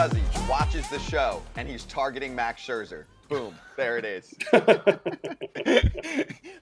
Cousins watches the show and he's targeting Max Scherzer. Boom, there it is.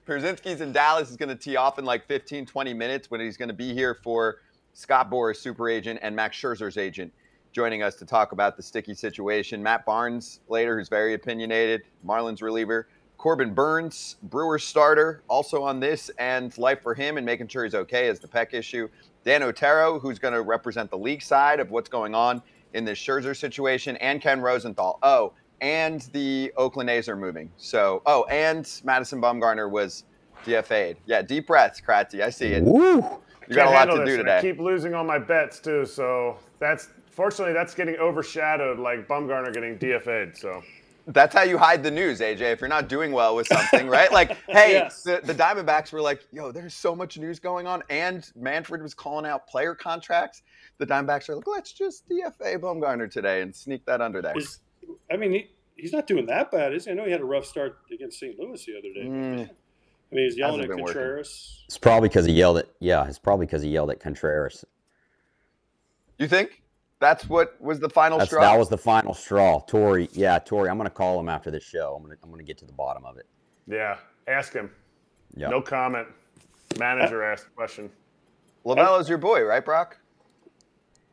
Pierzynski's in Dallas is going to tee off in like 15, 20 minutes when he's going to be here for Scott Boras, super agent, and Max Scherzer's agent joining us to talk about the sticky situation. Matt Barnes later, who's very opinionated, Marlins reliever. Corbin Burnes, Brewers starter, also on this, and life for him and making sure he's okay is the Peck issue. Dan Otero, who's going to represent the league side of what's going on in this Scherzer situation, and Ken Rosenthal. Oh, and the Oakland A's are moving. So, oh, and Madison Bumgarner was DFA'd. Yeah, deep breaths, Kratzy. I see it. Woo! You got a lot to do today. I keep losing all my bets too, so that's fortunately that's getting overshadowed like Bumgarner getting DFA'd. So that's how you hide the news, AJ. If you're not doing well with something, right? Like, hey, yes. the, the, Diamondbacks were like, yo, there's so much news going on, and Manfred was calling out player contracts. The Diamondbacks are like, let's just DFA Bumgarner today and sneak that under there. Is, I mean, he, he's not doing that bad, is he? I know he had a rough start against St. Louis the other day. Mm. I mean, he's yelling at Contreras. Working. It's probably because he yelled at. Yeah, it's probably because he yelled at Contreras. You think? That's what was the final That's, straw. That was the final straw. Torey, yeah, Torey. I'm gonna call him after this show. I'm gonna I'm gonna get to the bottom of it. Yeah, ask him. Yeah. No comment. Manager asked the question. Lovullo's your boy, right, Brock?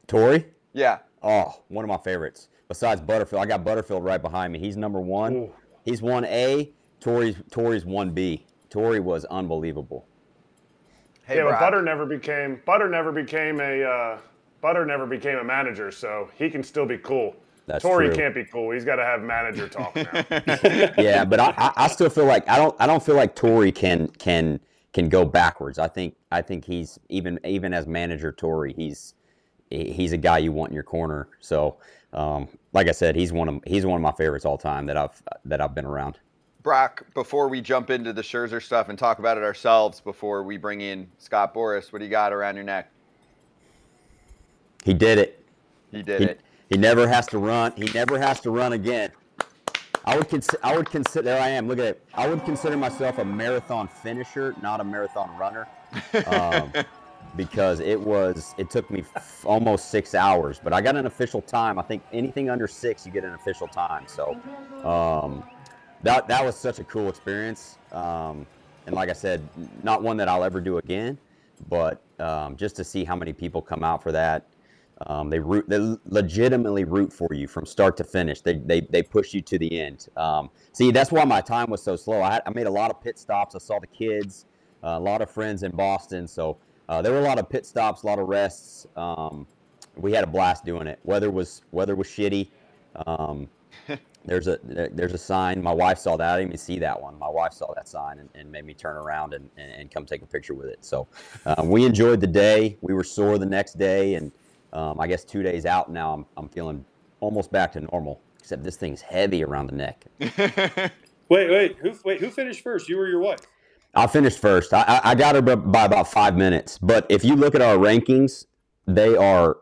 Torey. Yeah. Oh, one of my favorites. Besides Butterfield, I got Butterfield right behind me. He's number one. Ooh. He's one A. Torey's Torey's one B. Torey was unbelievable. Hey, yeah, Brock. but Butter never became Butter never became a uh, Butter never became a manager, so he can still be cool. That's Torey true. can't be cool. He's got to have manager talk now. yeah, but I, I still feel like I don't I don't feel like Torey can can can go backwards. I think I think he's even even as manager Torey, he's he's a guy you want in your corner. So, um, like I said, he's one of he's one of my favorites all time that I've that I've been around. Brock, before we jump into the Scherzer stuff and talk about it ourselves, before we bring in Scott Boras, what do you got around your neck? He did it. He did he, it. He never has to run. He never has to run again. I would consider. I would consider. There I am. Look at it. I would consider myself a marathon finisher, not a marathon runner, um, because it was. It took me f- almost six hours, but I got an official time. I think anything under six, you get an official time. So um, that that was such a cool experience. Um, and like I said, not one that I'll ever do again, but um, just to see how many people come out for that um, they root, they legitimately root for you from start to finish. They they, they push you to the end. Um, see, that's why my time was so slow. I, had, I made a lot of pit stops. I saw the kids, uh, a lot of friends in Boston. So uh, there were a lot of pit stops, a lot of rests. Um, we had a blast doing it. Weather was weather was shitty. Um, there's a there's a sign. My wife saw that. I didn't even see that one. My wife saw that sign and, and made me turn around and, and, and, come take a picture with it. So uh, we enjoyed the day. We were sore the next day and um, I guess two days out now, I'm, I'm feeling almost back to normal, except this thing's heavy around the neck. wait, wait, who, wait, who finished first? You or your wife? I finished first. I, I got her by about five minutes. But if you look at our rankings, they are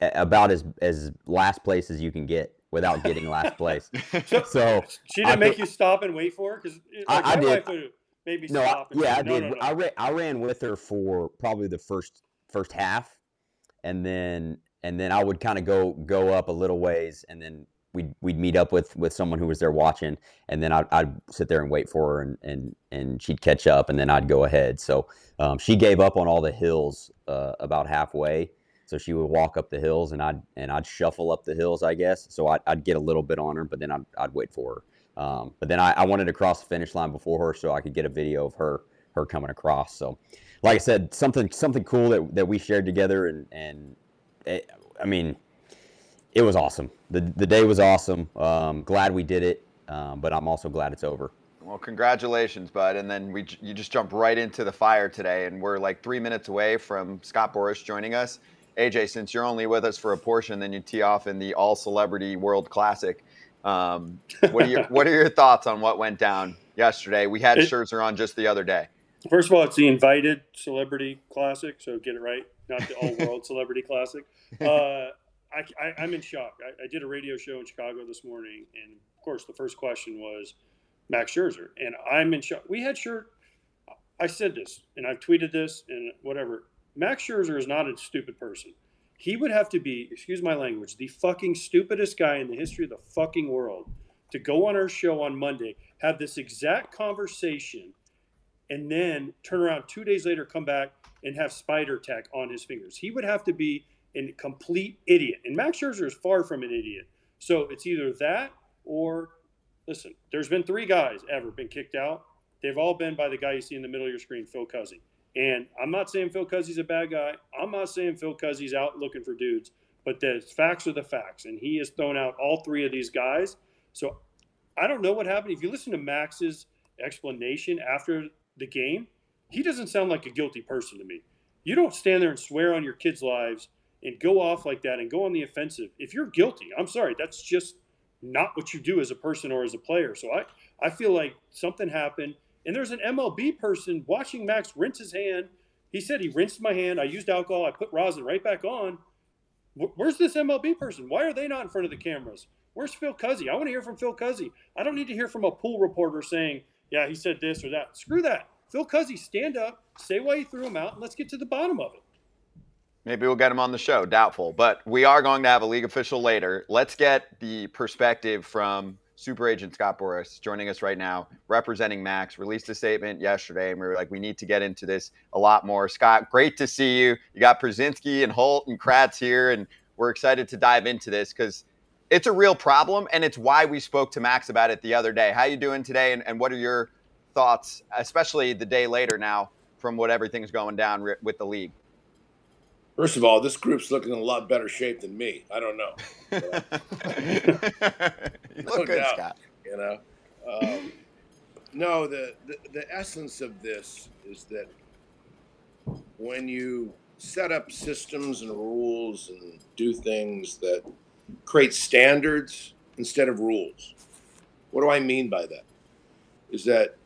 about as as last place as you can get without getting last place. so, so, she didn't I make you stop and wait for her because uh, like, I, I did. Maybe no, stop. I, yeah, I did. No, no. I ran. I ran with her for probably the first first half, and then and then I would kind of go go up a little ways, and then we'd we'd meet up with with someone who was there watching, and then I'd, I'd sit there and wait for her, and and and she'd catch up, and then I'd go ahead. So um, she gave up on all the hills uh, about halfway. So she would walk up the hills, and I'd and I'd shuffle up the hills, I guess. So I'd, I'd get a little bit on her, but then I'd, I'd wait for her. Um, but then I, I wanted to cross the finish line before her, so I could get a video of her her coming across. So like I said, something something cool that, that we shared together, and and it, I mean, it was awesome. the The day was awesome. Um, glad we did it, um, but I'm also glad it's over. Well, congratulations, bud. And then we you just jump right into the fire today, and we're like three minutes away from Scott Boras joining us. AJ, since you're only with us for a portion, then you tee off in the All Celebrity World Classic. Um, what are your What are your thoughts on what went down yesterday? We had Scherzer on just the other day. First of all, it's the invited celebrity classic, so get it right, not the all world celebrity classic. Uh, I, am in shock. I, I, did a radio show in Chicago this morning, and of course, the first question was Max Scherzer, and I'm in shock. We had Scherzer. I said this, and I've tweeted this, and whatever. Max Scherzer is not a stupid person. he would have to be, excuse my language, the fucking stupidest guy in the history of the fucking world to go on our show on Monday, have this exact conversation, and then turn around two days later, come back and have Spider Tack on his fingers. He would have to be a complete idiot. And Max Scherzer is far from an idiot. So it's either that or listen, there's been three guys ever been kicked out. They've all been by the guy you see in the middle of your screen, Phil Cuzzi. And I'm not saying Phil Cuzzi's a bad guy. I'm not saying Phil Cuzzi's out looking for dudes, but the facts are the facts. And he has thrown out all three of these guys. So I don't know what happened. If you listen to Max's explanation after the game, he doesn't sound like a guilty person to me. You don't stand there and swear on your kids' lives and go off like that and go on the offensive. If you're guilty, I'm sorry, that's just not what you do as a person or as a player. So I, I feel like something happened. And there's an MLB person watching Max rinse his hand. He said he rinsed my hand. I used alcohol. I put rosin right back on. Where's this MLB person? Why are they not in front of the cameras? Where's Phil Cuzzi? I want to hear from Phil Cuzzi. I don't need to hear from a pool reporter saying, yeah, he said this or that. Screw that. Phil Cuzzi, stand up, say why you threw him out, and let's get to the bottom of it. Maybe we'll get him on the show. Doubtful, but we are going to have a league official later. Let's get the perspective from super agent Scott Boras joining us right now, representing Max. Released a statement yesterday, and we were like, we need to get into this a lot more. Scott, great to see you. You got Pierzynski and Holt and Kratz here, and we're excited to dive into this because it's a real problem, and it's why we spoke to Max about it the other day. How you doing today, and, and what are your thoughts, especially the day later now from what everything's going down with the league? First of all, this group's looking in a lot better shape than me. I don't know. you look no good, doubt, Scott. You know, um, no. The, the the essence of this is that when you set up systems and rules and do things that create standards instead of rules. What do I mean by that? Is that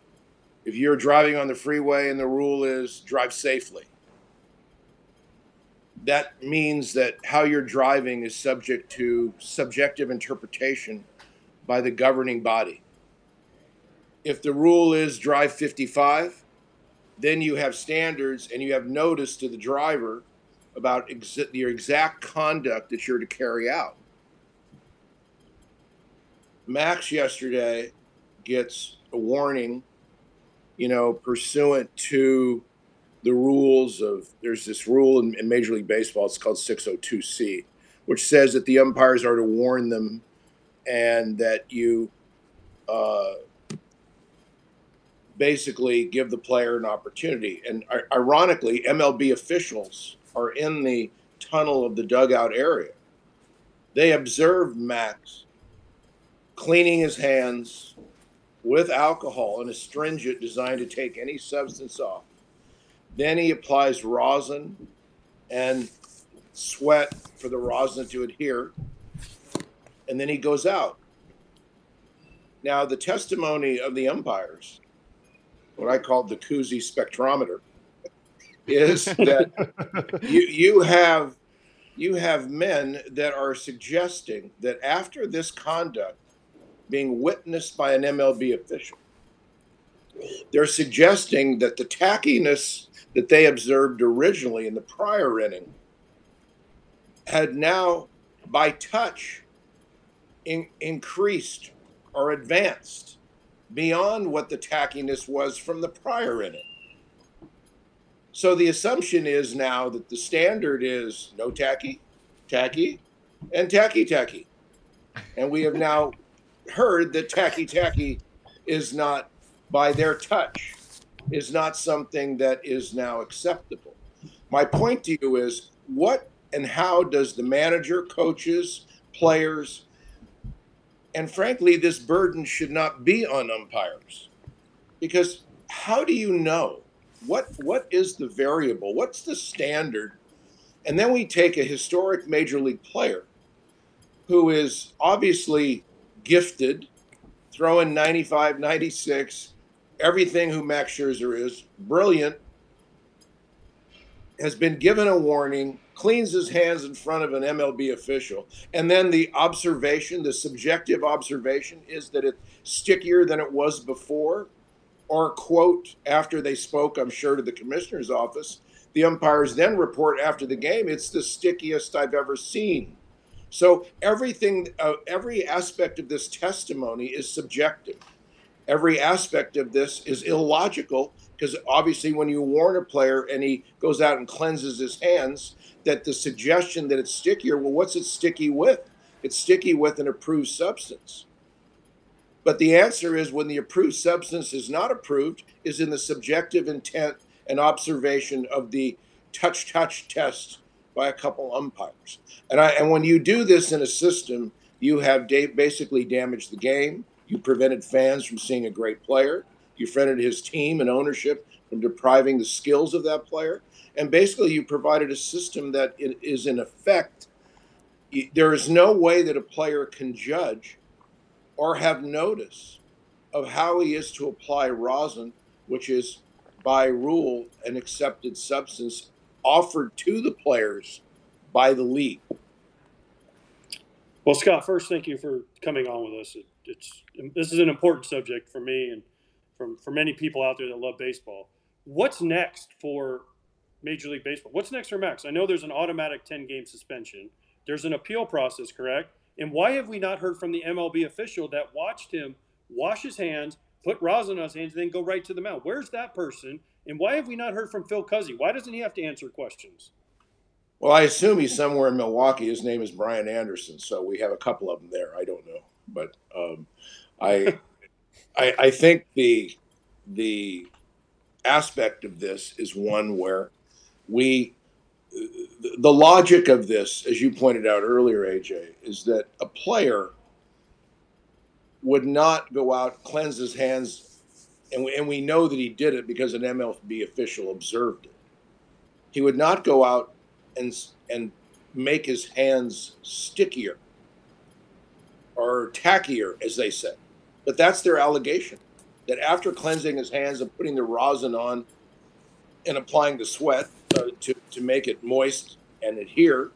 if you're driving on the freeway and the rule is drive safely, that means that how you're driving is subject to subjective interpretation by the governing body. If the rule is drive 55, then you have standards and you have notice to the driver about ex- your exact conduct that you're to carry out. Max yesterday gets a warning, you know, pursuant to the rules of there's this rule in, in Major League Baseball, it's called 602C, which says that the umpires are to warn them and that you uh, basically give the player an opportunity. And ironically, MLB officials are in the tunnel of the dugout area. They observed Max cleaning his hands with alcohol and astringent designed to take any substance off then he applies rosin and sweat for the rosin to adhere. And then he goes out. Now, the testimony of the umpires, what I call the Cuzzi spectrometer, is that you, you have you have men that are suggesting that after this conduct being witnessed by an MLB official, they're suggesting that the tackiness that they observed originally in the prior inning had now, by touch, in, increased or advanced beyond what the tackiness was from the prior inning. So the assumption is now that the standard is no tacky, tacky, and tacky tacky. And we have now heard that tacky tacky is not by their touch is not something that is now acceptable. My point to you is what and how does the manager, coaches, players, and frankly, this burden should not be on umpires. Because how do you know? What what is the variable? What's the standard? And then we take a historic major league player who is obviously gifted, throwing 95, 96, everything who Max Scherzer is, brilliant, has been given a warning, cleans his hands in front of an MLB official, and then the observation, the subjective observation, is that it's stickier than it was before. or quote after they spoke, I'm sure, to the commissioner's office. The umpires then report after the game, it's the stickiest I've ever seen. So everything, uh, every aspect of this testimony is subjective. Every aspect of this is illogical because obviously, when you warn a player and he goes out and cleanses his hands, that the suggestion that it's stickier, well, what's it sticky with? It's sticky with an approved substance. But the answer is when the approved substance is not approved, is in the subjective intent and observation of the touch touch test by a couple umpires. And I and when you do this in a system, you have da- basically damaged the game. You prevented fans from seeing a great player. You prevented his team and ownership from depriving the skills of that player. And basically, you provided a system that is in effect. There is no way that a player can judge or have notice of how he is to apply rosin, which is by rule an accepted substance offered to the players by the league. Well, Scott, first, thank you for coming on with us. It, it's this is an important subject for me and from for many people out there that love baseball. What's next for Major League Baseball? What's next for Max? I know there's an automatic 10 game suspension. There's an appeal process, correct? And why have we not heard from the MLB official that watched him wash his hands, put rosin on his hands, and then go right to the mound? Where's that person? And why have we not heard from Phil Cuzzi? Why doesn't he have to answer questions? Well, I assume he's somewhere in Milwaukee. His name is Brian Anderson, so we have a couple of them there. I don't know, but um, I, I, I think the the aspect of this is one where we the logic of this, as you pointed out earlier, AJ, is that a player would not go out, cleanse his hands and we, and we know that he did it because an MLB official observed it. He would not go out and and make his hands stickier or tackier, as they say. But that's their allegation that after cleansing his hands and putting the rosin on and applying the sweat uh, to, to make it moist and adhere,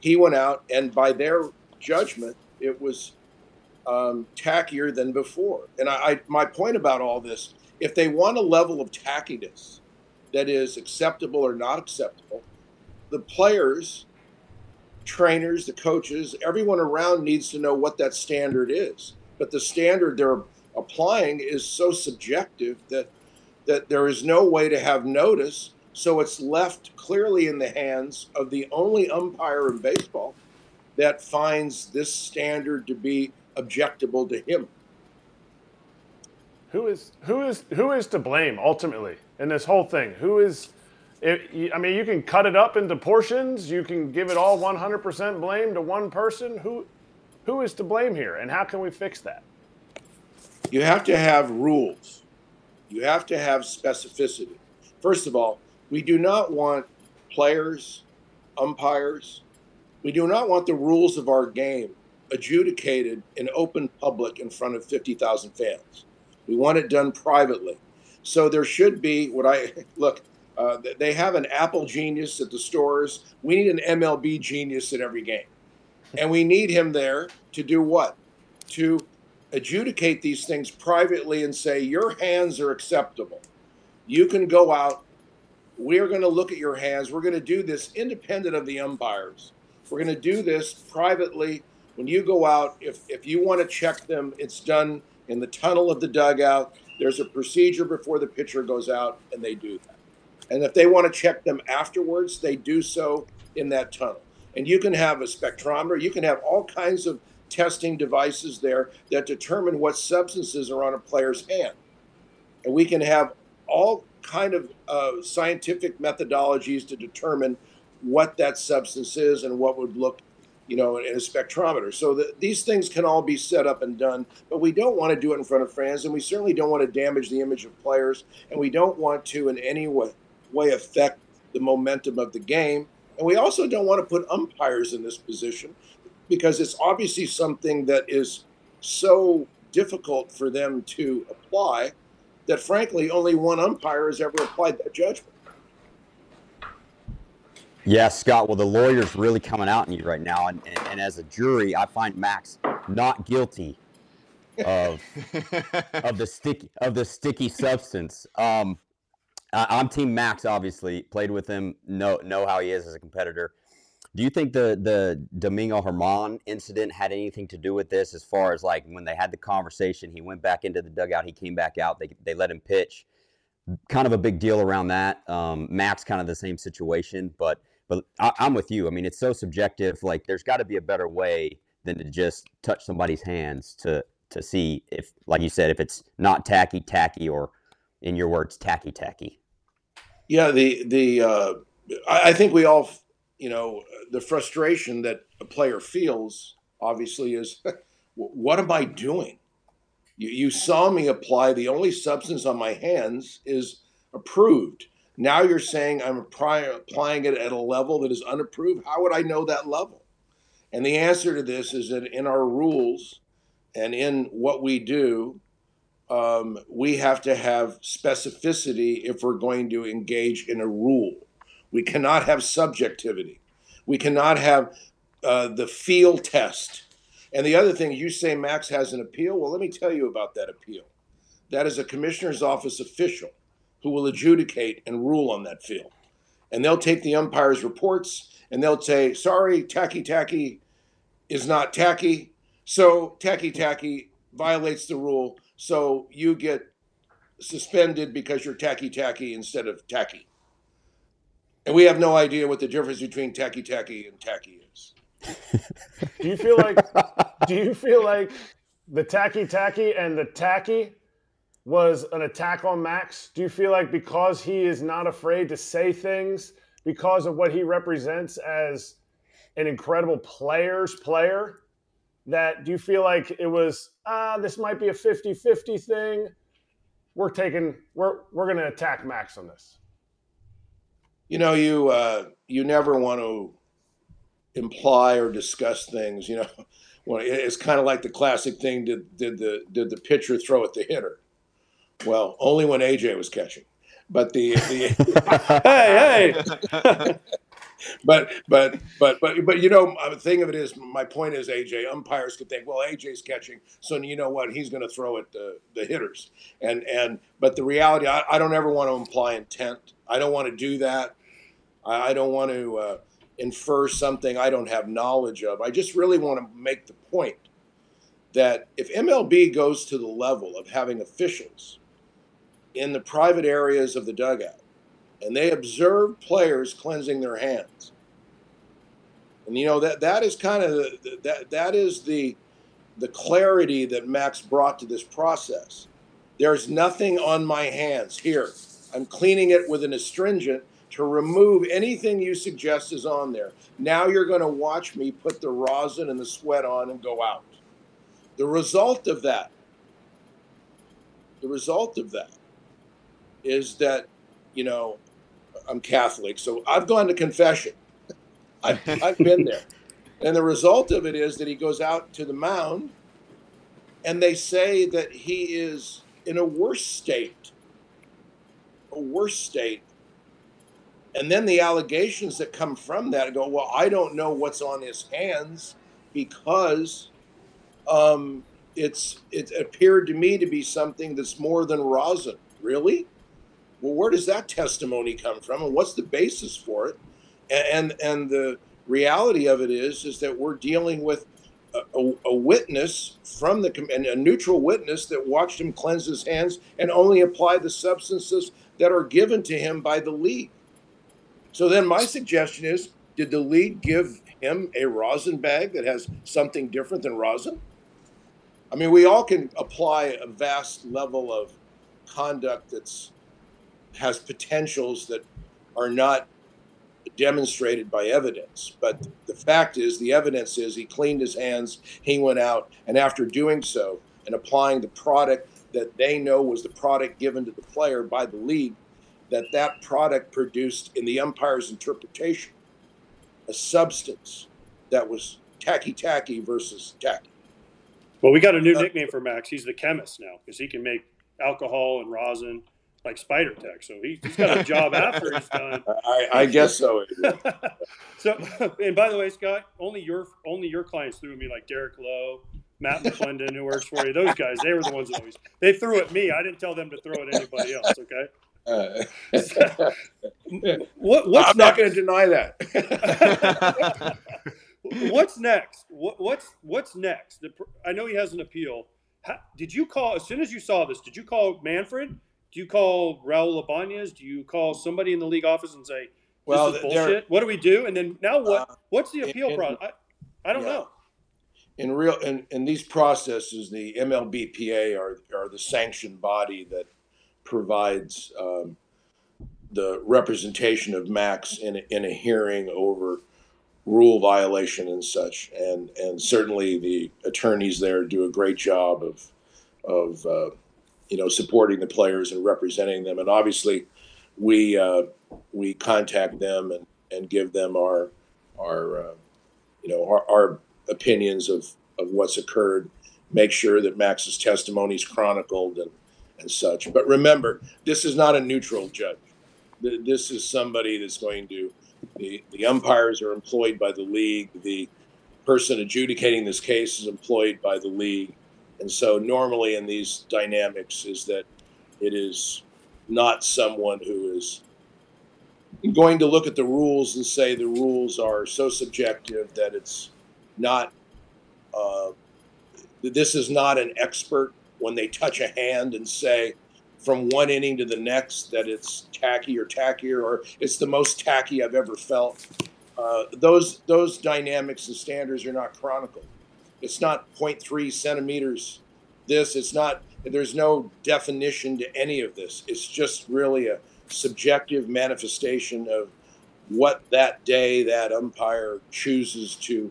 he went out and by their judgment, it was um, tackier than before. And I, I, my point about all this, if they want a level of tackiness that is acceptable or not acceptable, the players, trainers, the coaches, everyone around needs to know what that standard is. But the standard they're applying is so subjective that that there is no way to have notice. So it's left clearly in the hands of the only umpire in baseball that finds this standard to be objectable to him. Who is who is who is to blame ultimately in this whole thing? Who is it, I mean, you can cut it up into portions. You can give it all 100% blame to one person. Who, who is to blame here, and how can we fix that? You have to have rules. You have to have specificity. First of all, we do not want players, umpires. We do not want the rules of our game adjudicated in open public in front of 50,000 fans. We want it done privately. So there should be what I look. Uh, they have an Apple genius at the stores. We need an MLB genius at every game, and we need him there to do what? To adjudicate these things privately and say your hands are acceptable. You can go out. We're going to look at your hands. We're going to do this independent of the umpires. We're going to do this privately. When you go out, if if you want to check them, it's done in the tunnel of the dugout. There's a procedure before the pitcher goes out, and they do that. And if they want to check them afterwards, they do so in that tunnel. And you can have a spectrometer, you can have all kinds of testing devices there that determine what substances are on a player's hand. And we can have all kind of uh, scientific methodologies to determine what that substance is and what would look you know, in a spectrometer. So the, these things can all be set up and done, but we don't want to do it in front of fans, and we certainly don't want to damage the image of players, and we don't want to in any way, way affect the momentum of the game. And we also don't want to put umpires in this position because it's obviously something that is so difficult for them to apply that, frankly, only one umpire has ever applied that judgment. Yeah, Scott. Well, the lawyer's really coming out in you right now, and, and, and, as a jury, I find Max not guilty of of the sticky of the sticky substance. Um, I, I'm Team Max. Obviously, played with him. Know know how he is as a competitor. Do you think the the Domingo Germán incident had anything to do with this? As far as like when they had the conversation, he went back into the dugout, he came back out. They they let him pitch. Kind of a big deal around that. Um, Max, kind of the same situation, but but I, I'm with you. I mean, it's so subjective. Like, there's got to be a better way than to just touch somebody's hands to to see if, like you said, if it's not tacky, tacky, or in your words, tacky, tacky. Yeah, the the uh, I, think we all, you know, the frustration that a player feels obviously is, what am I doing? You, you saw me apply. The only substance on my hands is approved. Now you're saying I'm applying it at a level that is unapproved. How would I know that level? And the answer to this is that in our rules and in what we do, um, we have to have specificity if we're going to engage in a rule. We cannot have subjectivity. We cannot have uh, the feel test. And the other thing, you say Max has an appeal. Well, let me tell you about that appeal. That is a commissioner's office official who will adjudicate and rule on that field. And they'll take the umpire's reports and they'll say, sorry, tacky tacky is not tacky. So tacky tacky violates the rule. So you get suspended because you're tacky tacky instead of tacky. And we have no idea what the difference between tacky tacky and tacky is. do you feel like do you feel like the tacky tacky and the tacky was an attack on Max? Do you feel like because he is not afraid to say things because of what he represents as an incredible player's player, that do you feel like it was ah this might be a 50-50 thing? We're taking we're we're going to attack Max on this. You know, you uh, you never want to imply or discuss things. You know, well, it's kind of like the classic thing: did did the did the pitcher throw at the hitter? Well, only when AJ was catching. But the, the hey hey. But but but but but you know the thing of it is my point is AJ umpires could think well AJ's catching so you know what? He's going to throw at the, the hitters. And and but the reality I, I don't ever want to imply intent. I don't want to do that. I, I don't want to uh, infer something I don't have knowledge of. I just really want to make the point that if MLB goes to the level of having officials in the private areas of the dugout and they observed players cleansing their hands. And you know that that is kind of the, that that is the the clarity that Max brought to this process. There's nothing on my hands here. I'm cleaning it with an astringent to remove anything you suggest is on there. Now you're going to watch me put the rosin and the sweat on and go out. The result of that, the result of that is that, you know, I'm Catholic, so I've gone to confession. I've, I've been there. And the result of it is that he goes out to the mound and they say that he is in a worse state, a worse state. And then the allegations that come from that go, well, I don't know what's on his hands because um, it's it appeared to me to be something that's more than rosin. Really? Well, where does that testimony come from, and what's the basis for it? And and, and the reality of it is is that we're dealing with a, a, a witness from the and a neutral witness that watched him cleanse his hands and only apply the substances that are given to him by the league. So then my suggestion is did the league give him a rosin bag that has something different than rosin? I mean, we all can apply a vast level of conduct that's has potentials that are not demonstrated by evidence. But the fact is, the evidence is he cleaned his hands, he went out, and after doing so and applying the product that they know was the product given to the player by the league, that that product produced, in the umpire's interpretation, a substance that was tacky tacky versus tacky. Well, we got a new uh, nickname for Max. He's the chemist now because he can make alcohol and rosin like Spider Tack. So he, has got a job after he's done. I, I guess so. so, and by the way, Scott, only your only your clients threw me like Derek Lowe, Matt McClendon, who works for you. Those guys, they were the ones that always they threw at me. I didn't tell them to throw at anybody else. Okay. Uh, What what's I'm not going to deny that. what's next? What, what's what's next? The, I know he has an appeal. How, did you call as soon as you saw this? Did you call Manfred? Do you call Raul Ibanez? Do you call somebody in the league office and say, "This Well, is bullshit"? What do we do? And then now what? Uh, What's the appeal in- process? I, I don't yeah. know. in real in, in these processes, the MLBPA are are the sanctioned body that provides um, the representation of Max in a, in a hearing over rule violation and such, and and certainly the attorneys there do a great job of of uh, you know supporting the players and representing them, and obviously we uh, we contact them and, and give them our our uh, you know our, our opinions of of what's occurred, make sure that Max's testimony is chronicled and and such. But remember, this is not a neutral judge. This is somebody that's going to the the umpires are employed by the league. The person adjudicating this case is employed by the league, and so normally in these dynamics is that it is not someone who is going to look at the rules and say the rules are so subjective that it's not uh, this is not an expert when they touch a hand and say from one inning to the next that it's tacky or tackier or it's the most tacky I've ever felt. Uh, those those dynamics and standards are not chronicled. It's not 0.3 centimeters. This it's not. There's no definition to any of this. It's just really a subjective manifestation of what that day that umpire chooses to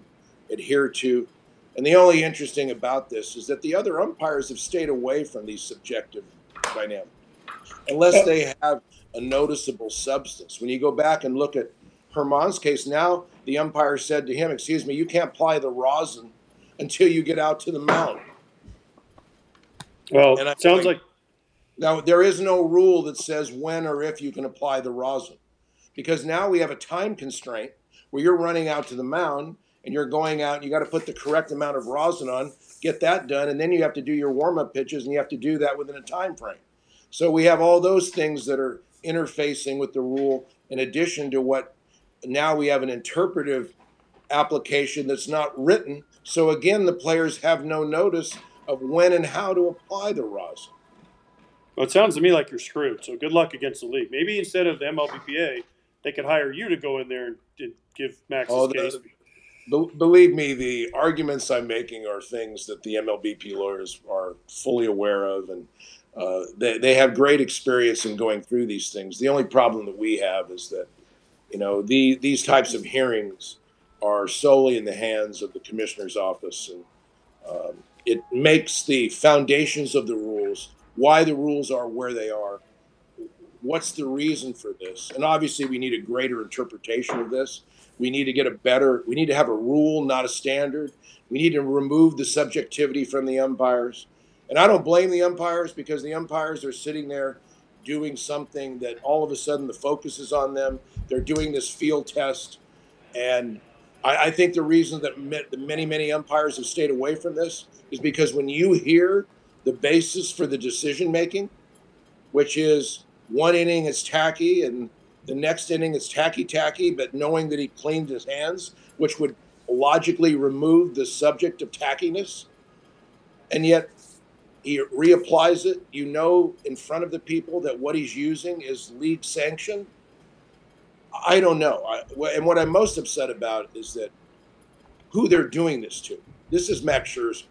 adhere to. And the only interesting about this is that the other umpires have stayed away from these subjective dynamics unless they have a noticeable substance. When you go back and look at Germán's case, now the umpire said to him, Excuse me, you can't apply the rosin until you get out to the mound. Well, And I- sounds like Now, there is no rule that says when or if you can apply the rosin because now we have a time constraint where you're running out to the mound and you're going out and you got to put the correct amount of rosin on, get that done, and then you have to do your warm up pitches and you have to do that within a time frame. So we have all those things that are interfacing with the rule in addition to what now we have an interpretive application that's not written. So again, the players have no notice of when and how to apply the rosin. well, it sounds to me like you're screwed. So good luck against the league. Maybe instead of the MLBPA, they could hire you to go in there and, give Max Oh, case. Be- believe me, the arguments I'm making are things that the MLBP lawyers are fully aware of, and uh, they, they have great experience in going through these things. The only problem that we have is that, you know, the, these types of hearings are solely in the hands of the commissioner's office, and um, it makes the foundations of the rules, why the rules are where they are, what's the reason for this, and obviously we need a greater interpretation of this. We need to get a better, we need to have a rule, not a standard. We need to remove the subjectivity from the umpires. And I don't blame the umpires because the umpires are sitting there doing something that all of a sudden the focus is on them. They're doing this field test. And I, I think the reason that many, many umpires have stayed away from this is because when you hear the basis for the decision making, which is one inning is tacky and the next inning is tacky tacky, but knowing that he cleaned his hands, which would logically remove the subject of tackiness, and yet he reapplies it. You know, in front of the people that what he's using is league sanctioned. I don't know. I, and what I'm most upset about is that who they're doing this to. This is Max Scherzer.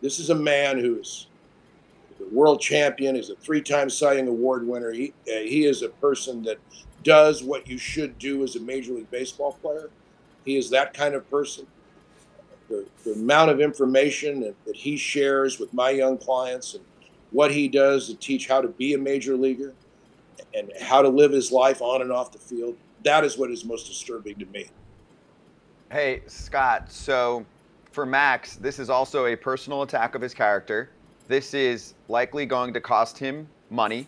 This is a man who's the world champion. He's a three-time Cy Young Award winner. He uh, he is a person that does what you should do as a Major League Baseball player. He is that kind of person. The, the amount of information that, that he shares with my young clients and what he does to teach how to be a major leaguer and how to live his life on and off the field, that is what is most disturbing to me. Hey, Scott. So for Max, this is also a personal attack of his character. This is likely going to cost him money.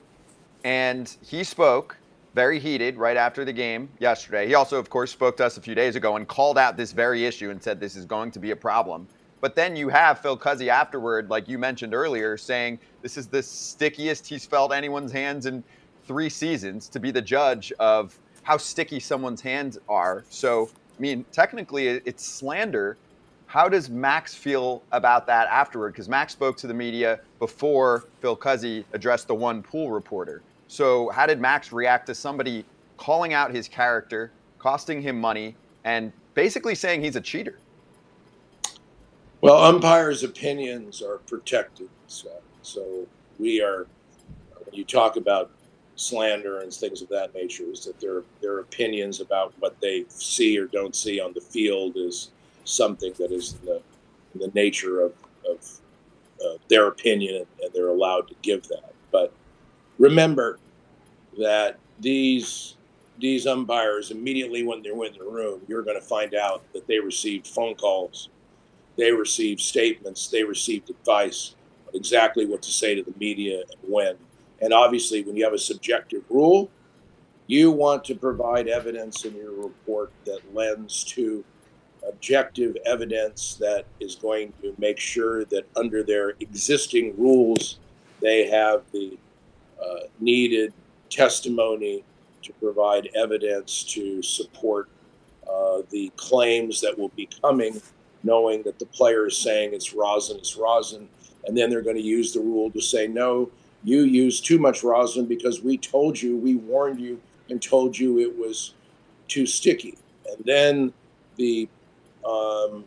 And he spoke very heated right after the game yesterday. He also, of course, spoke to us a few days ago and called out this very issue and said this is going to be a problem. But then you have Phil Cuzzi afterward, like you mentioned earlier, saying this is the stickiest he's felt anyone's hands in three seasons to be the judge of how sticky someone's hands are. So, I mean, technically it's slander. How does Max feel about that afterward? Because Max spoke to the media before Phil Cuzzi addressed the one pool reporter. So, how did Max react to somebody calling out his character, costing him money, and basically saying he's a cheater? Well, umpires' opinions are protected. So, so we are, when you talk about slander and things of that nature, is that their their opinions about what they see or don't see on the field is something that is in the, the nature of, of uh, their opinion, and, they're allowed to give that. But remember that these these umpires immediately when they're in the room, you're going to find out that they received phone calls, they received statements, they received advice exactly what to say to the media and when. And obviously, when you have a subjective rule, you want to provide evidence in your report that lends to objective evidence that is going to make sure that under their existing rules, they have the uh, needed testimony to provide evidence to support uh, the claims that will be coming, knowing that the player is saying it's rosin, it's rosin, and then they're going to use the rule to say, no, you used too much rosin because we told you, we warned you, and told you it was too sticky. And then the um,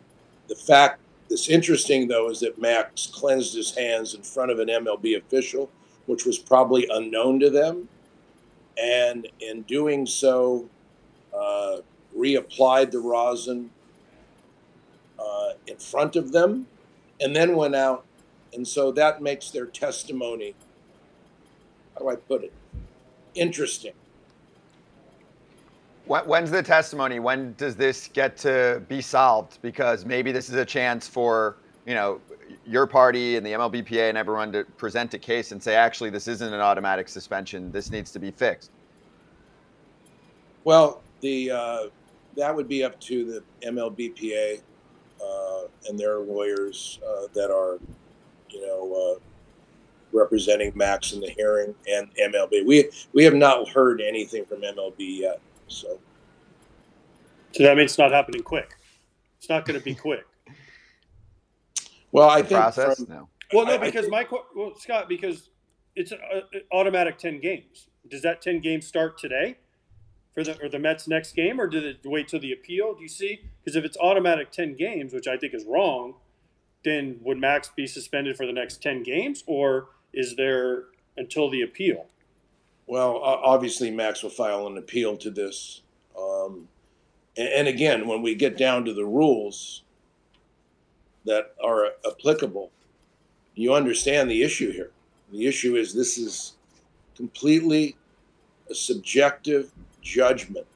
the fact that's interesting though is that Max cleansed his hands in front of an MLB official, which was probably unknown to them and in doing so, uh, reapplied the rosin uh, in front of them, and then went out. And so that makes their testimony, how do I put it, interesting. When's the testimony? When does this get to be solved? Because maybe this is a chance for you know your party and the MLBPA and everyone to present a case and say, actually, this isn't an automatic suspension. This needs to be fixed. Well, the uh, that would be up to the MLBPA uh, and their lawyers uh, that are, you know, uh, representing Max in the hearing and MLB. We we have not heard anything from MLB yet, so. So that means it's not happening quick. It's not going to be quick. Well, I think process from, no. Well, no, because I, I think, my well, Scott, because it's an automatic ten games. Does that ten games start today? for the or the Mets next game, or did it wait till the appeal? Do you see? Because if it's automatic ten games, which I think is wrong, then would Max be suspended for the next ten games, or is there until the appeal? Well, obviously Max will file an appeal to this, um, and, again, when we get down to the rules that are applicable, you understand the issue here. The issue is this is completely a subjective judgment.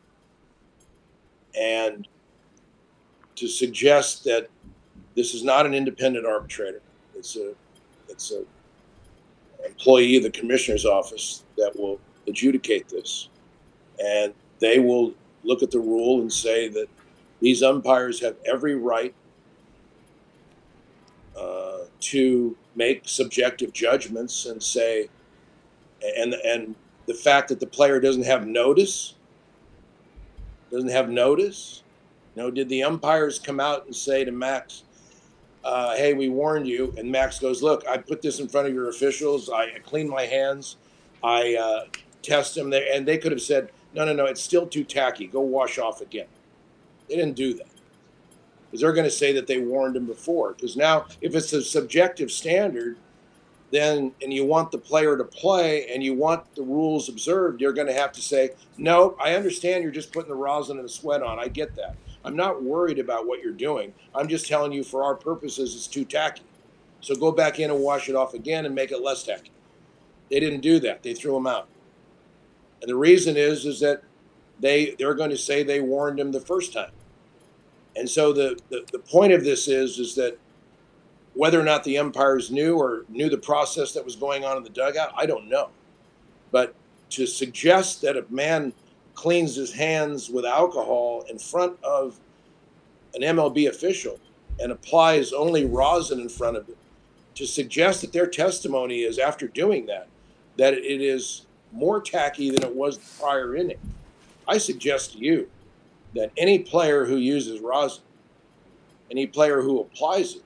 And to suggest that this is not an independent arbitrator, it's a it's a employee of the commissioner's office that will adjudicate this, and they will look at the rule and say that these umpires have every right uh, to make subjective judgments and say, and and the fact that the player doesn't have notice doesn't have notice. You know, did the umpires come out and say to Max, uh, "Hey, we warned you"? And Max goes, "Look, I put this in front of your officials. I, clean my hands. I uh, test them there, and they could have said, "No, no, no, it's still too tacky. Go wash off again." They didn't do that because they're going to say that they warned him before. Because now, if it's a subjective standard, then and you want the player to play and you want the rules observed, you're going to have to say, no, I understand you're just putting the rosin and the sweat on. I get that. I'm not worried about what you're doing. I'm just telling you for our purposes, it's too tacky. So go back in and wash it off again and make it less tacky. They didn't do that. They threw him out. And the reason is, is that they they're going to say they warned him the first time. And so the, the, the point of this is, is that whether or not the umpires knew or knew the process that was going on in the dugout, I don't know. But to suggest that a man cleans his hands with alcohol in front of an MLB official and applies only rosin in front of it, to suggest that their testimony is after doing that, that it is more tacky than it was the prior inning. I suggest to you that any player who uses rosin, any player who applies it,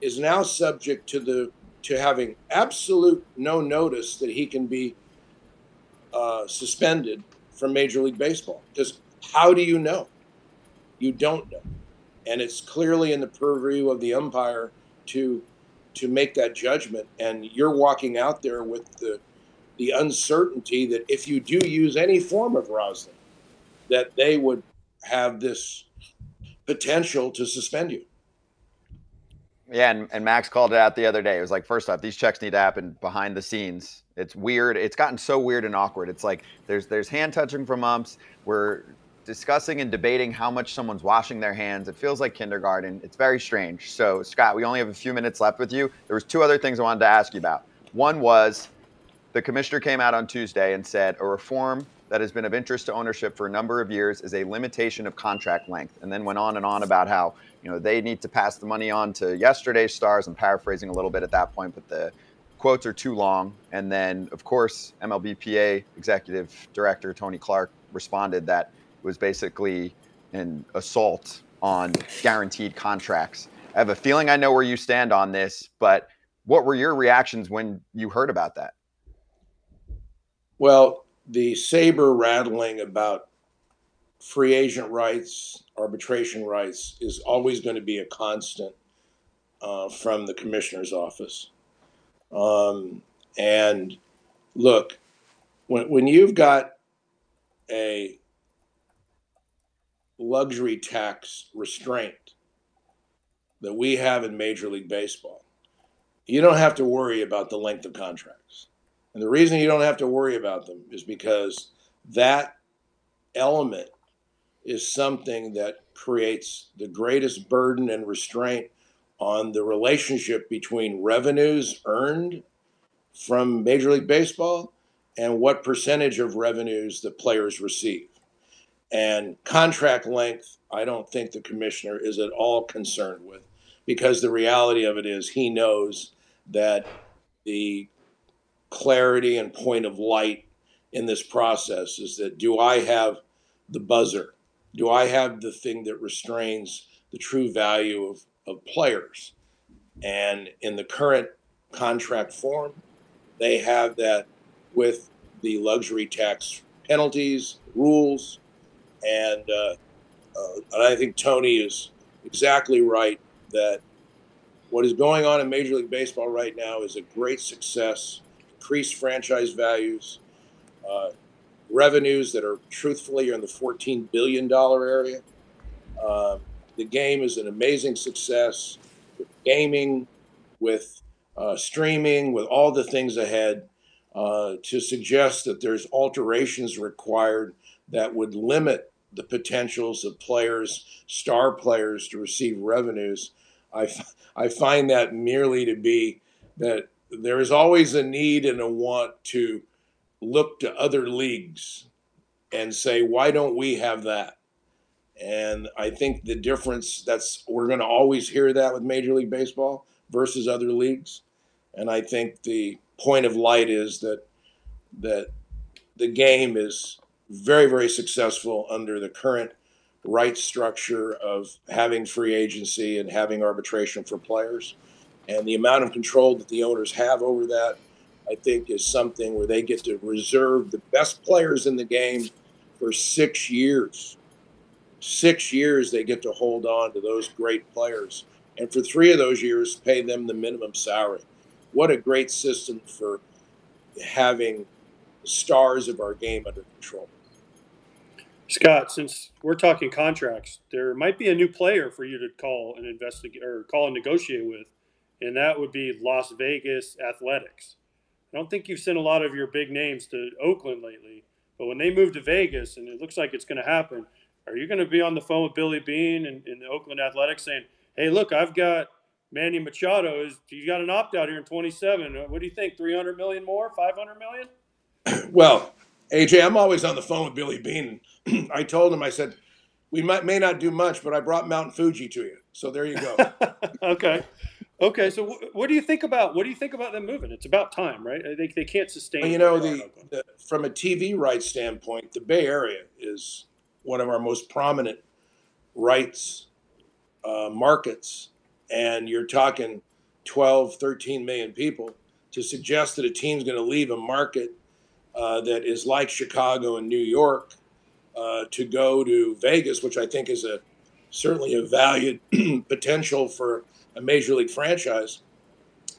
is now subject to the to having absolute no notice that he can be uh, suspended from Major League Baseball. Because how do you know? You don't know, and it's clearly in the purview of the umpire to to make that judgment. And you're walking out there with the the uncertainty that if you do use any form of rosin, that they would have this potential to suspend you. Yeah, and, and Max called it out the other day. It was like, first off, these checks need to happen behind the scenes. It's weird. It's gotten so weird and awkward. It's like there's there's hand touching from umps. We're discussing and debating how much someone's washing their hands. It feels like kindergarten. It's very strange. So, Scott, we only have a few minutes left with you. There was two other things I wanted to ask you about. One was the commissioner came out on Tuesday and said a reform that has been of interest to ownership for a number of years is a limitation of contract length, and then went on and on about how you know they need to pass the money on to yesterday's stars. I'm paraphrasing a little bit at that point, but the quotes are too long. And then, of course, MLBPA executive director Tony Clark responded that it was basically an assault on guaranteed contracts. I have a feeling I know where you stand on this, but what were your reactions when you heard about that? Well, the saber rattling about free agent rights, arbitration rights is always going to be a constant uh, from the commissioner's office. Um, and look, when, when you've got a luxury tax restraint that we have in Major League Baseball, you don't have to worry about the length of contracts. And the reason you don't have to worry about them is because that element is something that creates the greatest burden and restraint on the relationship between revenues earned from Major League Baseball and what percentage of revenues the players receive. And contract length, I don't think the commissioner is at all concerned with because the reality of it is he knows that the clarity and point of light in this process is that do I have the buzzer? Do I have the thing that restrains the true value of, of players? And in the current contract form, they have that with the luxury tax penalties, rules, and, uh, uh, and I think Tony is exactly right that what is going on in Major League Baseball right now is a great success increased franchise values, uh, revenues that are truthfully in the $14 billion area. Uh, the game is an amazing success with gaming, with uh, streaming, with all the things ahead. Uh, to suggest that there's alterations required that would limit the potentials of players, star players, to receive revenues, I, f- I find that merely to be that there is always a need and a want to look to other leagues and say, why don't we have that? And I think the difference that's we're going to always hear that with Major League Baseball versus other leagues. And I think the point of light is that that the game is very, very successful under the current right structure of having free agency and having arbitration for players. And the amount of control that the owners have over that, I think, is something where they get to reserve the best players in the game for six years. Six years they get to hold on to those great players. And for three of those years, pay them the minimum salary. What a great system for having stars of our game under control. Scott, since we're talking contracts, there might be a new player for you to call and investigate or call and negotiate with and that would be Las Vegas Athletics. I don't think you've sent a lot of your big names to Oakland lately, but when they move to Vegas, and it looks like it's going to happen, are you going to be on the phone with Billy Beane and, and the Oakland Athletics saying, "Hey, look, I've got Manny Machado. Is you got an opt out here in 27? Uh, what do you think? 300 million more? 500 million?" Well, AJ, I'm always on the phone with Billy Beane. I told him, I said, we might may not do much, but I brought Mount Fuji to you. So there you go. okay. Okay, so wh- what do you think about what do you think about them moving? It's about time, right? They, they can't sustain. you know, where they are in the, the from a TV rights standpoint, the Bay Area is one of our most prominent rights uh, markets, and you're talking 12, 13 million people. To suggest that a team's going to leave a market uh, that is like Chicago and New York uh, to go to Vegas, which I think is a certainly a valued potential for a major league franchise,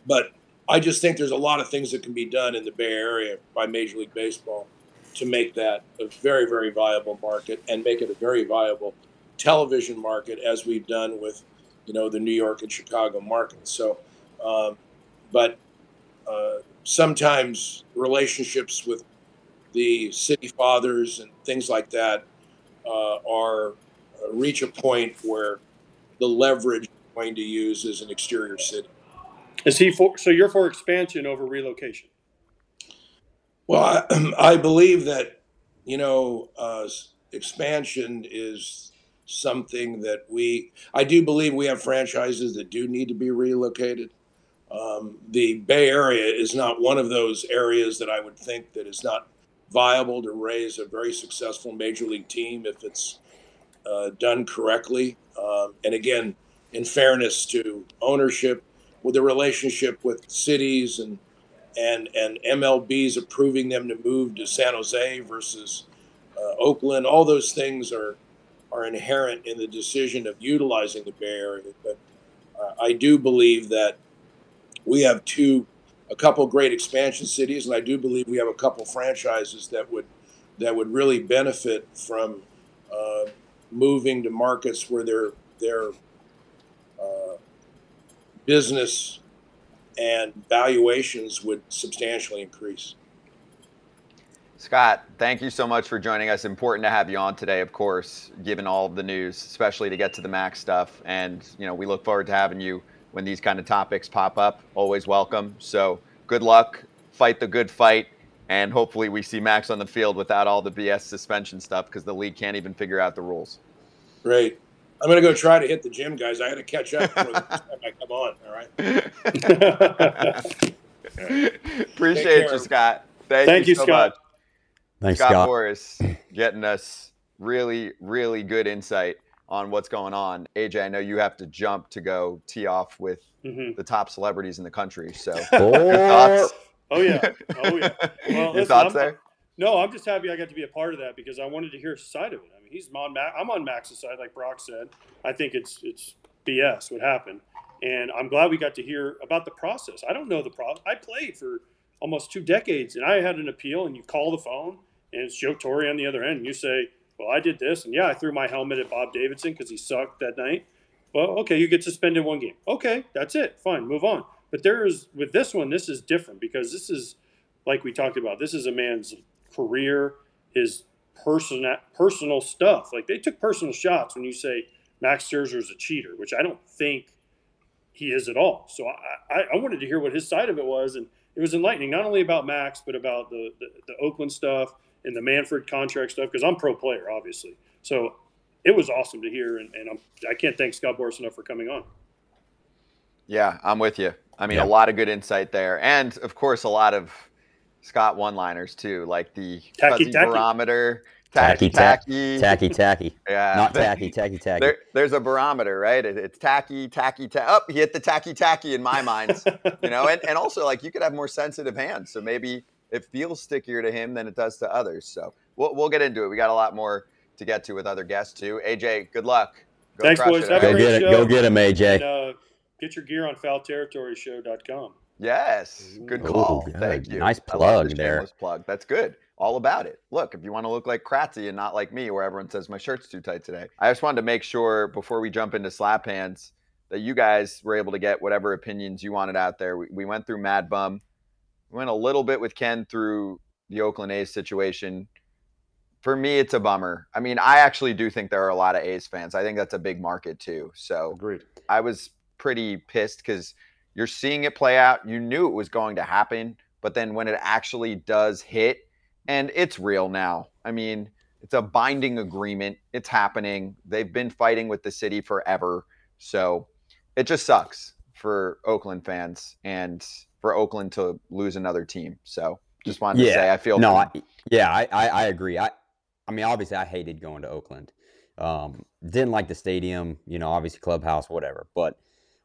but I just think there's a lot of things that can be done in the Bay Area by Major League Baseball to make that a very, very viable market and make it a very viable television market, as we've done with, you know, the New York and Chicago markets. So, um, but uh, sometimes relationships with the city fathers and things like that uh, are uh, reach a point where the leverage going to use is an exterior city. Is he for? So you're for expansion over relocation? Well, I, I believe that you know uh, expansion is something that we. I do believe we have franchises that do need to be relocated. Um, the Bay Area is not one of those areas that I would think that is not viable to raise a very successful major league team if it's uh, done correctly. Um, and again, in fairness to ownership, with the relationship with cities and and and MLB's approving them to move to San Jose versus uh, Oakland. All those things are are inherent in the decision of utilizing the Bay Area. But uh, I do believe that we have two, a couple great expansion cities, and I do believe we have a couple franchises that would that would really benefit from uh, moving to markets where their their uh, business and valuations would substantially increase. Scott, thank you so much for joining us. Important to have you on today, of course, given all of the news, especially to get to the Max stuff. And you know, we look forward to having you when these kind of topics pop up. Always welcome. So good luck, fight the good fight, and hopefully we see Max on the field without all the BS suspension stuff because the league can't even figure out the rules. Great. I'm going to go try to hit the gym, guys. I got to catch up before the time I come on. All right. Appreciate you, Scott. Thank, Thank you you, so Scott. much. Thanks, Scott, Scott. Boras getting us really, really good insight on what's going on. AJ, I know you have to jump to go tee off with Mhm. the top celebrities in the country. So, Oh, your thoughts? Oh yeah. Oh yeah. Well, your listen, thoughts I'm- there? No, I'm just happy I got to be a part of that because I wanted to hear his side of it. He's on Ma- I'm on Max's side, like Brock said. I think it's it's BS what happened, and I'm glad we got to hear about the process. I don't know the process. I played for almost two decades, and I had an appeal, and you call the phone, and it's Joe Torre on the other end, and you say, "Well, I did this, and yeah, I threw my helmet at Bob Davidson because he sucked that night." Well, okay, you get suspended one game. Okay, that's it. Fine, move on. But there is with this one, this is different because this is like we talked about. This is a man's career, his personal personal stuff. Like they took personal shots when you say Max Scherzer is a cheater, which I don't think he is at all. So I, I, I wanted to hear what his side of it was, and it was enlightening, not only about Max, but about the the, the Oakland stuff and the Manfred contract stuff. Because I'm pro player, obviously. So it was awesome to hear, and, and I'm, I can't thank Scott Boras enough for coming on. Yeah, I'm with you. I mean, Yeah. a lot of good insight there, and of course, a lot of Scott one-liners too, like the Tacky, fuzzy tacky. barometer, Tacky, tacky, tacky, tacky, tacky. Yeah, Not tacky, tacky, tacky. There, there's a barometer, right? It, it's tacky, tacky, tacky. Up, he hit the tacky, tacky in my mind. you know, and, and also like you could have more sensitive hands, so maybe it feels stickier to him than it does to others. So we'll we'll get into it. We got a lot more to get to with other guests too. AJ, good luck. Go Thanks, boys. it, Have Go right? great get it. Go get him, and AJ. uh, get your gear on foulterritoryshow.com. Yes, good Ooh, call. good. Thank you. Nice plug the there. Plug. That's good. All about it. Look, if you want to look like Kratzy and not like me, where everyone says my shirt's too tight today, I just wanted to make sure before we jump into slap hands that you guys were able to get whatever opinions you wanted out there. We, we went through Mad Bum. We went a little bit with Ken through the Oakland A's situation. For me, it's a bummer. I mean, I actually do think there are a lot of A's fans. I think that's a big market too. So Agreed. I was pretty pissed because you're seeing it play out. You knew it was going to happen, but then when it actually does hit, and it's real now. I mean, it's a binding agreement. It's happening. They've been fighting with the city forever. So it just sucks for Oakland fans and for Oakland to lose another team. So just wanted Yeah. to say I feel No, I, yeah, I, I, I agree. I, I mean, obviously, I hated going to Oakland. Um, didn't like the stadium, you know, obviously clubhouse, whatever. But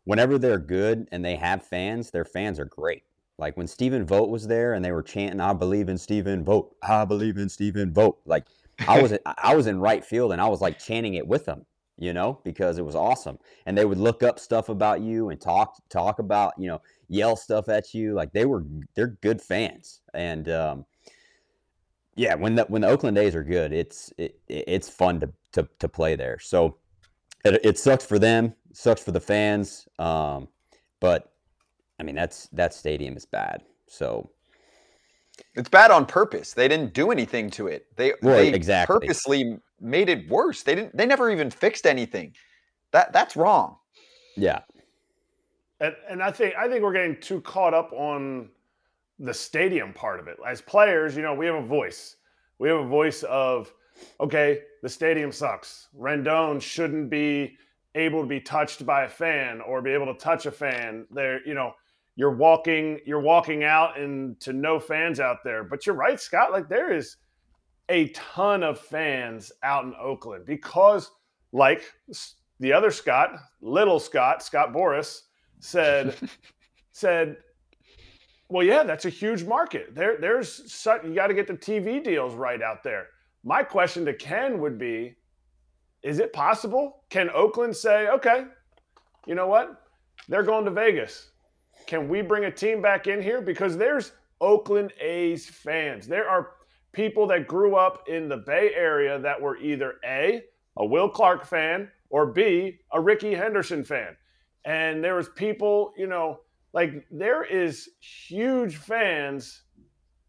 whenever they're good and they have fans, their fans are great. Like when Stephen Vogt was there and they were chanting, "I believe in Stephen Vogt. I believe in Stephen Vogt." Like I was, I was in right field and I was like chanting it with them, you know, because it was awesome. And they would look up stuff about you and talk, talk about, you know, yell stuff at you. Like they were, they're good fans. And um, yeah, when the when the Oakland A's are good, it's it, it's fun to, to to play there. So it, it sucks for them, sucks for the fans. Um, but I mean that's that stadium is bad. So It's bad on purpose. They didn't do anything to it. They Well, they exactly. purposely made it worse. They didn't. They never even fixed anything. That that's wrong. yeah, And, and I think I think we're getting too caught up on the stadium part of it. As players, you know, we have a voice. We have a voice of, okay, the stadium sucks. Rendon shouldn't be able to be touched by a fan or be able to touch a fan. There, you know, you're walking, you're walking out and to no fans out there. But you're right, Scott. Like there is a ton of fans out in Oakland because, like the other Scott, little Scott, Scott Boras, said said well yeah that's a huge market there there's such, you got to get the tv deals right out there my question to ken would be is it possible? Can oakland say okay you know what? They're going to vegas. Can we bring a team back in here? Because there's oakland a's fans. There are people that grew up in the bay area that were either a a will clark fan or b a ricky henderson fan. And there was people, you know, like there is huge fans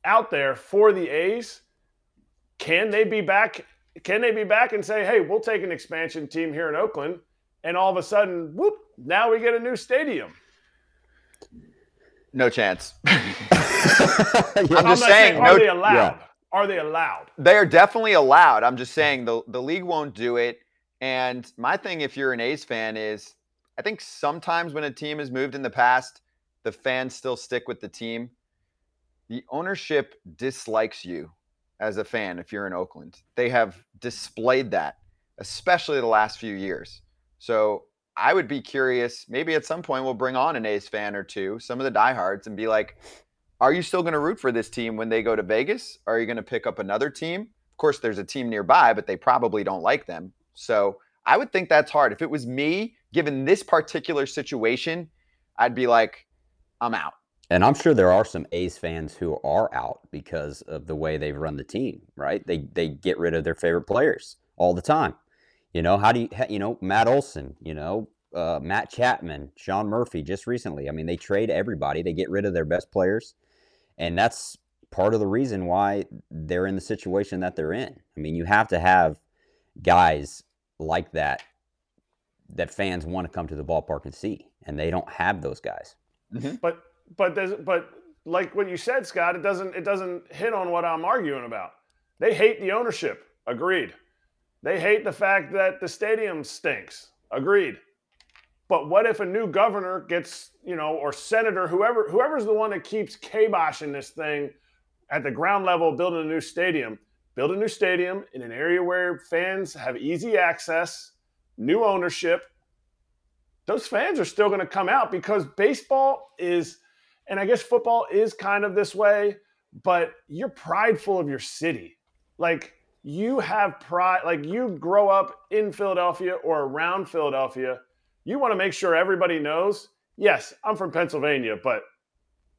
out there for the A's. Can they be back? Can they be back and say, "Hey, we'll take an expansion team here in Oakland," and all of a sudden, whoop! Now we get a new stadium. No chance. Yeah. I'm I'm just not saying, Are no- they allowed? yeah. Are they allowed? they are definitely allowed. I'm just saying the the league won't do it. And my thing, if you're an A's fan, is I think sometimes when a team has moved in the past, the fans still stick with the team. The ownership dislikes you as a fan if you're in Oakland. They have displayed that, especially the last few years. So I would be curious. Maybe at some point we'll bring on an A's fan or two, some of the diehards, and be like, are you still going to root for this team when they go to Vegas? Are you going to pick up another team? Of course, there's a team nearby, but they probably don't like them. So I would think that's hard. If it was me, given this particular situation, I'd be like, I'm out. And I'm sure there are some A's fans who are out because of the way they've run the team, right? They they get rid of their favorite players all the time. You know, how do you, you know, Matt Olson, you know, uh, Matt Chapman, Sean Murphy just recently. I mean, they trade everybody, they get rid of their best players. And that's part of the reason why they're in the situation that they're in. I mean, you have to have guys like that that fans want to come to the ballpark and see, and they don't have those guys. But but there's but like what you said, Scott, it doesn't it doesn't hit on what I'm arguing about. They hate the ownership. Agreed. They hate the fact that the stadium stinks. Agreed. But what if a new governor gets, you know, or senator, whoever whoever's the one that keeps kiboshing this thing at the ground level, building a new stadium, build a new stadium in an area where fans have easy access, new ownership. Those fans are still going to come out because baseball is, and I guess football is kind of this way, but you're prideful of your city. Like you have pride, like you grow up in Philadelphia or around Philadelphia. You want to make sure everybody knows, yes, I'm from Pennsylvania, but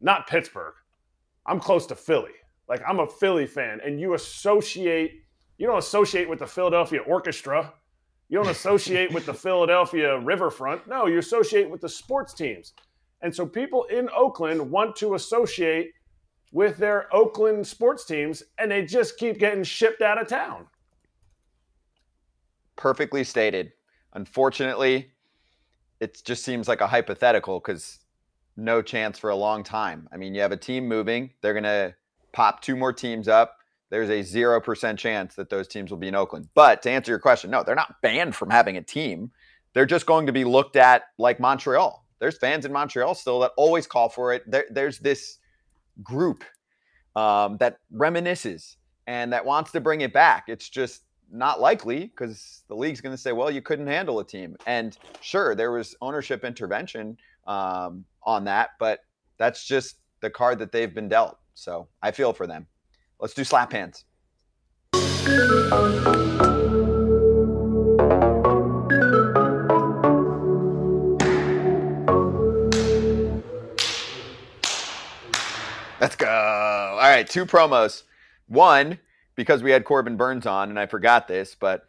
not Pittsburgh. I'm close to Philly. Like I'm a Philly fan, and you associate, you don't associate with the Philadelphia Orchestra. You don't associate with the Philadelphia Riverfront. No, you associate with the sports teams. And so people in Oakland want to associate with their Oakland sports teams, and they just keep getting shipped out of town. Perfectly stated. Unfortunately, it just seems like a hypothetical because no chance for a long time. I mean, you have a team moving, they're going to pop two more teams up. There's a 0% chance that those teams will be in Oakland. But to answer your question, no, they're not banned from having a team. they're just going to be looked at like Montreal. There's fans in Montreal still that always call for it. There, there's this group um, that reminisces and that wants to bring it back. It's just not likely because the league's going to say, well, you couldn't handle a team. And sure, there was ownership intervention um, on that, but that's just the card that they've been dealt. So I feel for them. Let's do slap hands. Let's go. All right, two promos. One, because we had Corbin Burnes on, and I forgot this, but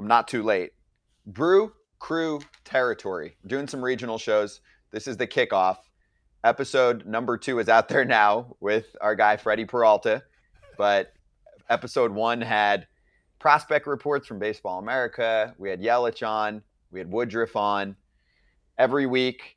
I'm not too late. Brew Crew Territory. Doing some regional shows. This is the kickoff. Episode number two is out there now with our guy Freddie Peralta. But episode one had prospect reports from Baseball America. We had Yelich on. We had Woodruff on. Every week,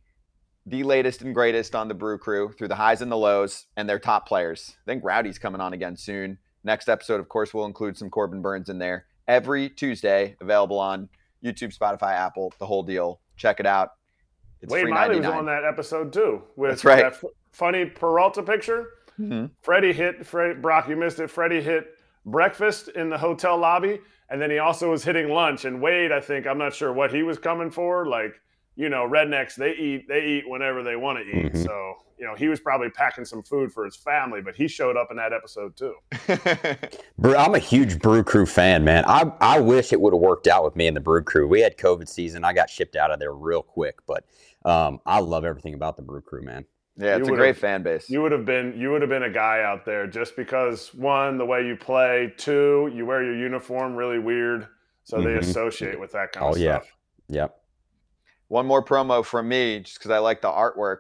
the latest and greatest on the Brew Crew through the highs and the lows and their top players. I think Rowdy's coming on again soon. Next episode, of course, we'll include some Corbin Burnes in there. Every Tuesday, available on YouTube, Spotify, Apple, the whole deal. Check it out. It's Wade Miley was on that episode too. With That's right. That f- funny Peralta picture. Mm-hmm. Freddie hit Fred, Brock. You missed it. Freddie hit breakfast in the hotel lobby, and then he also was hitting lunch. And Wade, I think I'm not sure what he was coming for. Like you know, rednecks they eat they eat whenever they want to eat. Mm-hmm. So you know, he was probably packing some food for his family, but he showed up in that episode too. I'm a huge Brew Crew fan, man. I I wish it would have worked out with me and the Brew Crew. We had COVID season. I got shipped out of there real quick, but um, I love everything about the Brew Crew, man. Yeah, it's you a great fan base. You would have been you would have been a guy out there just because one, the way you play, two, you wear your uniform really weird, so mm-hmm. they associate with that kind oh, of yeah. stuff. Yep. One more promo from me, just because I like the artwork.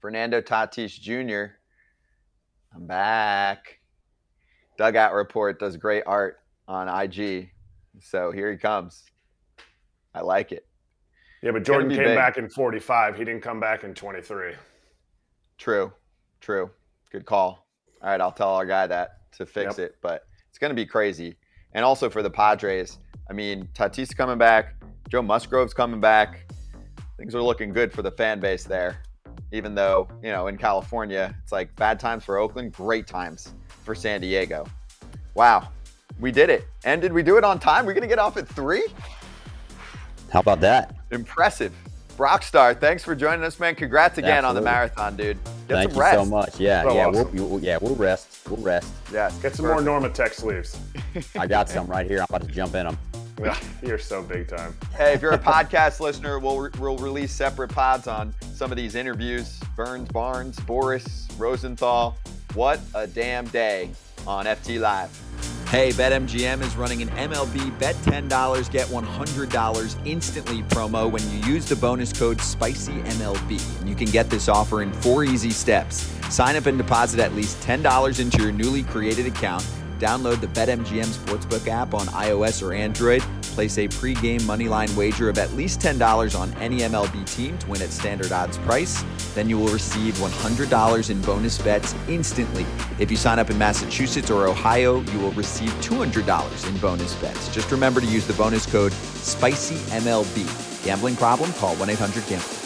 Fernando Tatis Jr. I'm back. Dugout Report does great art on IG. So here he comes. I like it. Yeah, but Jordan came big. back in 45. He didn't come back in 23. True. True. Good call. All right, I'll tell our guy that to fix yep. it, but it's going to be crazy. And also for the Padres, I mean, Tatis coming back, Joe Musgrove's coming back. Things are looking good for the fan base there. Even though, you know, in California, it's like bad times for Oakland, great times for San Diego. Wow. We did it. And did we do it on time? We're going to get off at three? How about that? Impressive. Rockstar, thanks for joining us, man. Congrats again Absolutely. on the marathon, dude. Get Thank you so much. Yeah, so yeah, awesome. we'll, yeah, we'll rest. We'll rest. Yeah, get some Perfect. more Normatec sleeves. I got some right here. I'm about to jump in them. You're so big time. Hey, if you're a podcast listener, we'll, re- we'll release separate pods on some of these interviews. Burnes, Barnes, Boras, Rosenthal. What a damn day on FT Live. Hey, BetMGM is running an MLB Bet $10, get $100 instantly promo when you use the bonus code SPICYMLB. And you can get this offer in four easy steps. Sign up and deposit at least $10 into your newly created account Download the BetMGM Sportsbook app on iOS or Android. Place a pregame moneyline wager of at least $10 on any MLB team to win at standard odds price. Then you will receive $100 in bonus bets instantly. If you sign up in Massachusetts or Ohio, you will receive $200 in bonus bets. Just remember to use the bonus code SPICYMLB. Gambling problem? Call 1 800 GAMBLER.